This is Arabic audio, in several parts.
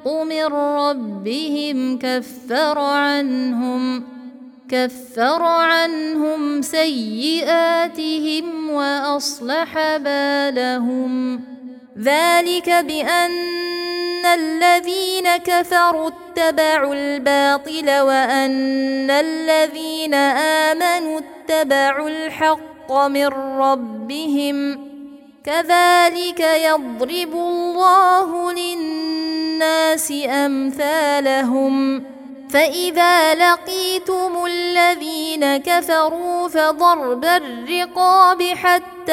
الحق من ربهم كفر عنهم كفر عنهم سيئاتهم واصلح بالهم ذلك بان الذين كفروا اتبعوا الباطل وان الذين امنوا اتبعوا الحق من ربهم كذلك يضرب الله للناس الناس امثالهم فاذا لقيتم الذين كفروا فضرب الرقاب حتى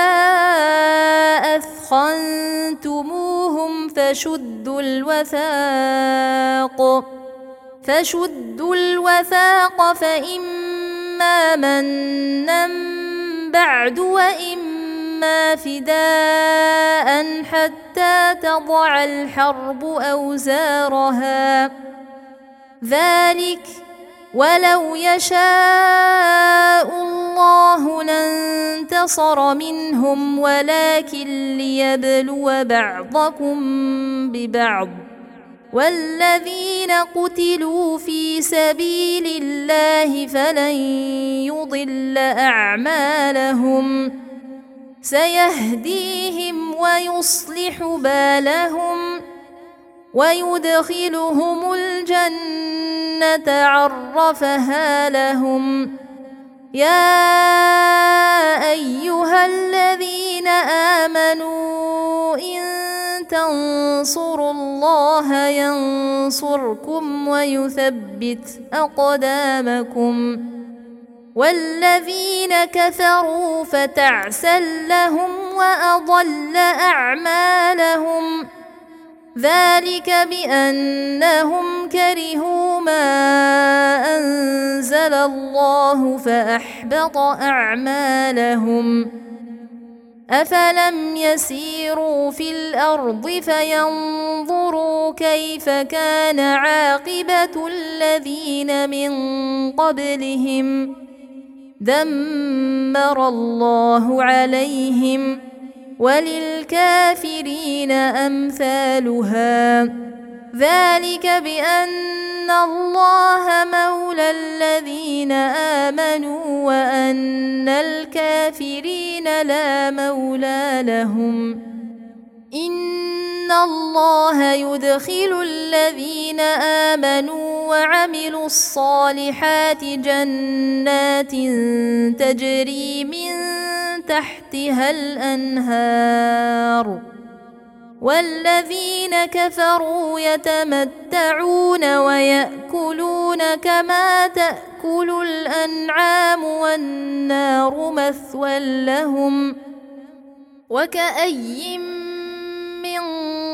اذا اثخنتموهم فشدوا الوثاق فشدوا الوثاق فاما منا بعد وإما لهما فداء حتى تضع الحرب اوزارها ذلك ولو يشاء الله لانتصر منهم ولكن ليبلو بعضكم ببعض والذين قتلوا في سبيل الله فلن يضل اعمالهم سيهديهم ويصلح بالهم ويدخلهم الجنة عرفها لهم يا أيها الذين آمنوا إن تنصروا الله ينصركم ويثبت أقدامكم والذين كفروا فتعسى لهم واضل اعمالهم ذلك بانهم كرهوا ما انزل الله فاحبط اعمالهم افلم يسيروا في الارض فينظروا كيف كان عاقبه الذين من قبلهم دمر الله عليهم وللكافرين امثالها ذلك بان الله مولى الذين امنوا وان الكافرين لا مولى لهم ان الله يدخل الذين امنوا وعملوا الصالحات جنات تجري من تحتها الانهار والذين كفروا يتمتعون ويأكلون كما تأكل الأنعام والنار مثوى لهم وكأي من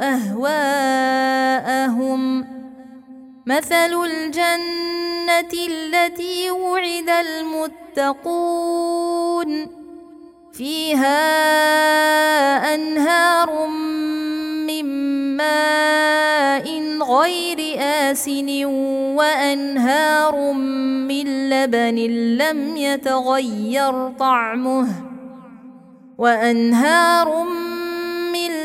اهواءهم مثل الجنه التي وعد المتقون فيها انهار من ماء غير آسن وأنهار من لبن لم يتغير طعمه وأنهار من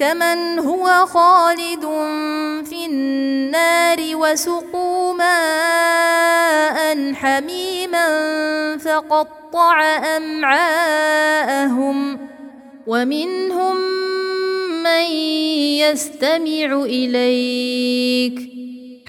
كمن هو خالد في النار وسقوا ماء حميما فقطع امعاءهم ومنهم من يستمع اليك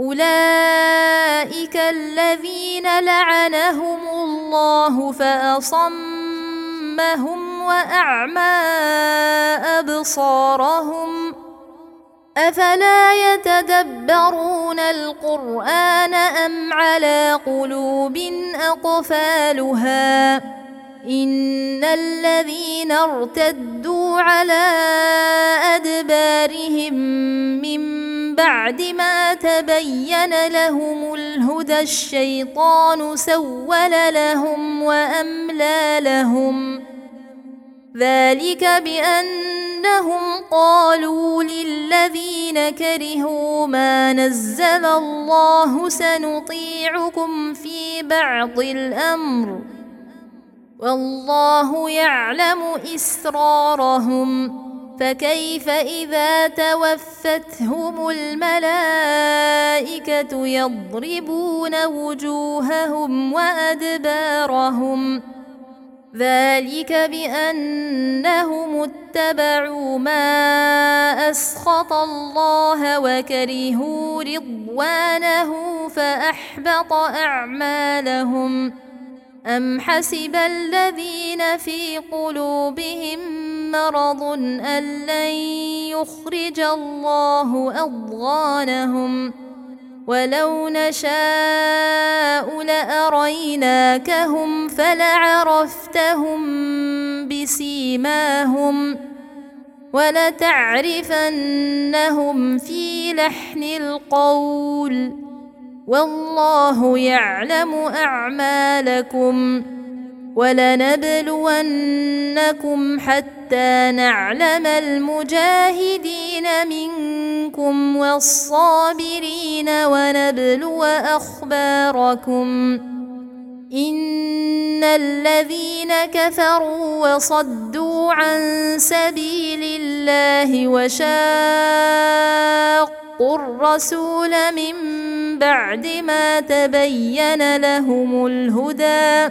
اولئك الذين لعنهم الله فاصمهم واعمى ابصارهم افلا يتدبرون القران ام على قلوب اقفالها ان الذين ارتدوا على ادبارهم من بعد ما تبين لهم الهدى الشيطان سول لهم واملى لهم ذلك بانهم قالوا للذين كرهوا ما نزل الله سنطيعكم في بعض الامر والله يعلم اسرارهم فكيف اذا توفتهم الملائكه يضربون وجوههم وادبارهم ذلك بانهم اتبعوا ما اسخط الله وكرهوا رضوانه فاحبط اعمالهم ام حسب الذين في قلوبهم مرض أن لن يخرج الله أضغانهم ولو نشاء لأريناكهم فلعرفتهم بسيماهم ولتعرفنهم في لحن القول والله يعلم أعمالكم ولنبلونكم حتى نعلم المجاهدين منكم والصابرين ونبلو اخباركم ان الذين كفروا وصدوا عن سبيل الله وشاقوا الرسول من بعد ما تبين لهم الهدى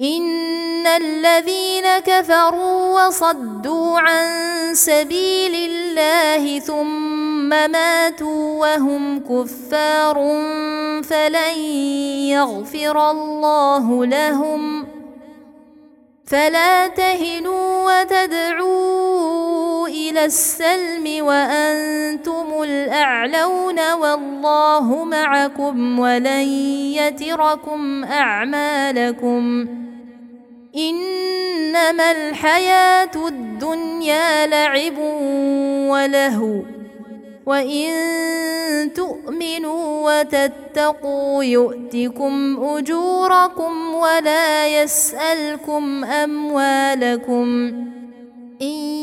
ان الذين كفروا وصدوا عن سبيل الله ثم ماتوا وهم كفار فلن يغفر الله لهم فلا تهنوا وتدعوا إلى السلم وأنتم الأعلون والله معكم ولن يتركم أعمالكم إنما الحياة الدنيا لعب ولهو وإن تؤمنوا وتتقوا يؤتكم أجوركم ولا يسألكم أموالكم إن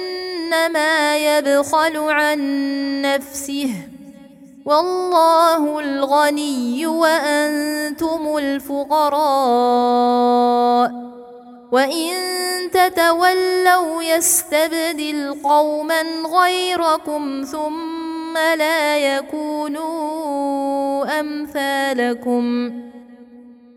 إنما يبخل عن نفسه والله الغني وأنتم الفقراء وإن تتولوا يستبدل قوما غيركم ثم لا يكونوا أمثالكم ۖ